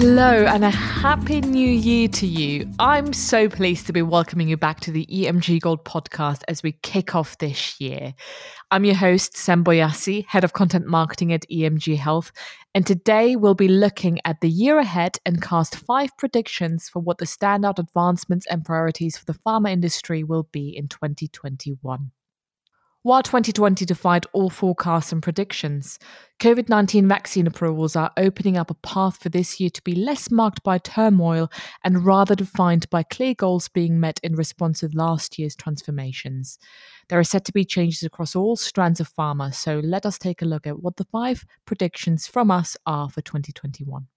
Hello and a happy new year to you. I'm so pleased to be welcoming you back to the EMG Gold podcast as we kick off this year. I'm your host, Sem Boyassi, Head of Content Marketing at EMG Health, and today we'll be looking at the year ahead and cast five predictions for what the standout advancements and priorities for the pharma industry will be in 2021. While 2020 defied all forecasts and predictions, COVID 19 vaccine approvals are opening up a path for this year to be less marked by turmoil and rather defined by clear goals being met in response to last year's transformations. There are set to be changes across all strands of pharma, so let us take a look at what the five predictions from us are for 2021.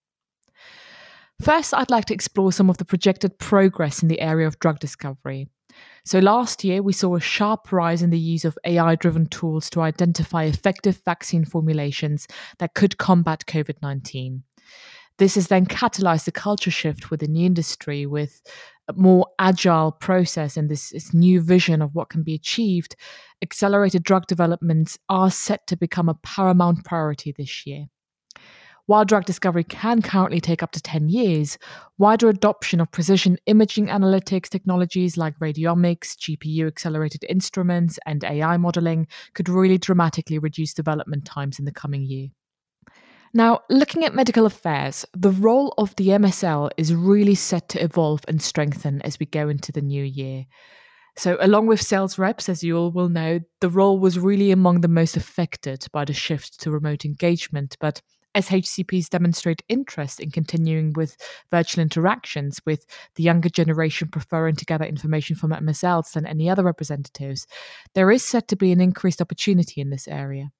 First, I'd like to explore some of the projected progress in the area of drug discovery. So, last year, we saw a sharp rise in the use of AI driven tools to identify effective vaccine formulations that could combat COVID 19. This has then catalyzed a culture shift within the industry with a more agile process and this, this new vision of what can be achieved. Accelerated drug developments are set to become a paramount priority this year. While drug discovery can currently take up to 10 years, wider adoption of precision imaging analytics technologies like radiomics, GPU accelerated instruments, and AI modeling could really dramatically reduce development times in the coming year. Now, looking at medical affairs, the role of the MSL is really set to evolve and strengthen as we go into the new year. So, along with sales reps, as you all will know, the role was really among the most affected by the shift to remote engagement. But as HCPs demonstrate interest in continuing with virtual interactions, with the younger generation preferring to gather information from MSLs than any other representatives, there is said to be an increased opportunity in this area.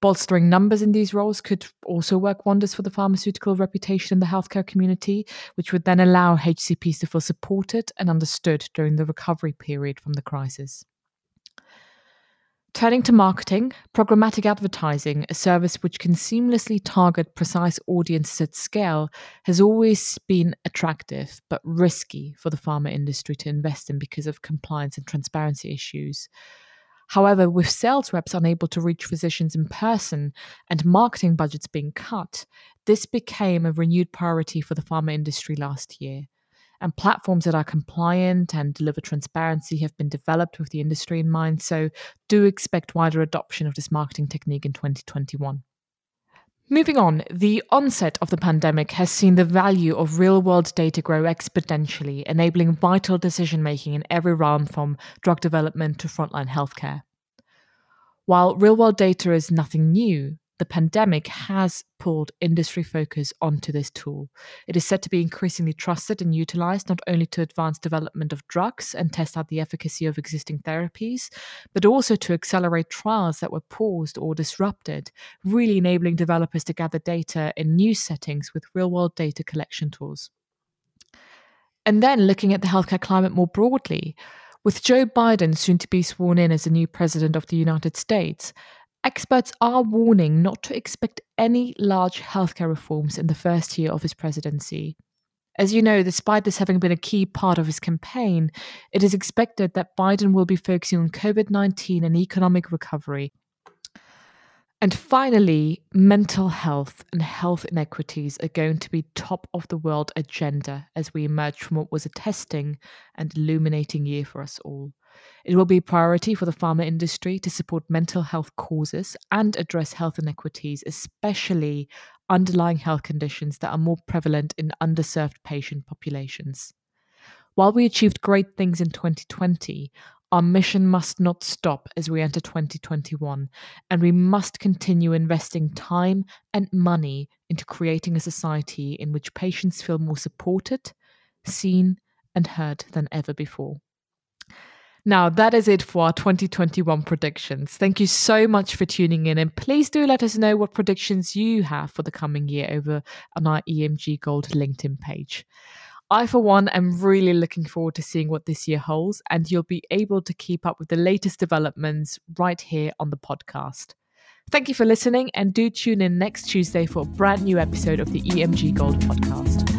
Bolstering numbers in these roles could also work wonders for the pharmaceutical reputation in the healthcare community, which would then allow HCPs to feel supported and understood during the recovery period from the crisis. Turning to marketing, programmatic advertising, a service which can seamlessly target precise audiences at scale, has always been attractive but risky for the pharma industry to invest in because of compliance and transparency issues. However, with sales reps unable to reach physicians in person and marketing budgets being cut, this became a renewed priority for the pharma industry last year and platforms that are compliant and deliver transparency have been developed with the industry in mind. So, do expect wider adoption of this marketing technique in 2021. Moving on, the onset of the pandemic has seen the value of real world data grow exponentially, enabling vital decision making in every realm from drug development to frontline healthcare. While real world data is nothing new, the pandemic has pulled industry focus onto this tool. It is said to be increasingly trusted and utilized not only to advance development of drugs and test out the efficacy of existing therapies, but also to accelerate trials that were paused or disrupted, really enabling developers to gather data in new settings with real world data collection tools. And then looking at the healthcare climate more broadly, with Joe Biden soon to be sworn in as the new president of the United States, Experts are warning not to expect any large healthcare reforms in the first year of his presidency. As you know, despite this having been a key part of his campaign, it is expected that Biden will be focusing on COVID 19 and economic recovery and finally, mental health and health inequities are going to be top of the world agenda as we emerge from what was a testing and illuminating year for us all. It will be a priority for the pharma industry to support mental health causes and address health inequities, especially underlying health conditions that are more prevalent in underserved patient populations. While we achieved great things in 2020, our mission must not stop as we enter 2021, and we must continue investing time and money into creating a society in which patients feel more supported, seen, and heard than ever before. Now, that is it for our 2021 predictions. Thank you so much for tuning in, and please do let us know what predictions you have for the coming year over on our EMG Gold LinkedIn page. I, for one, am really looking forward to seeing what this year holds, and you'll be able to keep up with the latest developments right here on the podcast. Thank you for listening, and do tune in next Tuesday for a brand new episode of the EMG Gold podcast.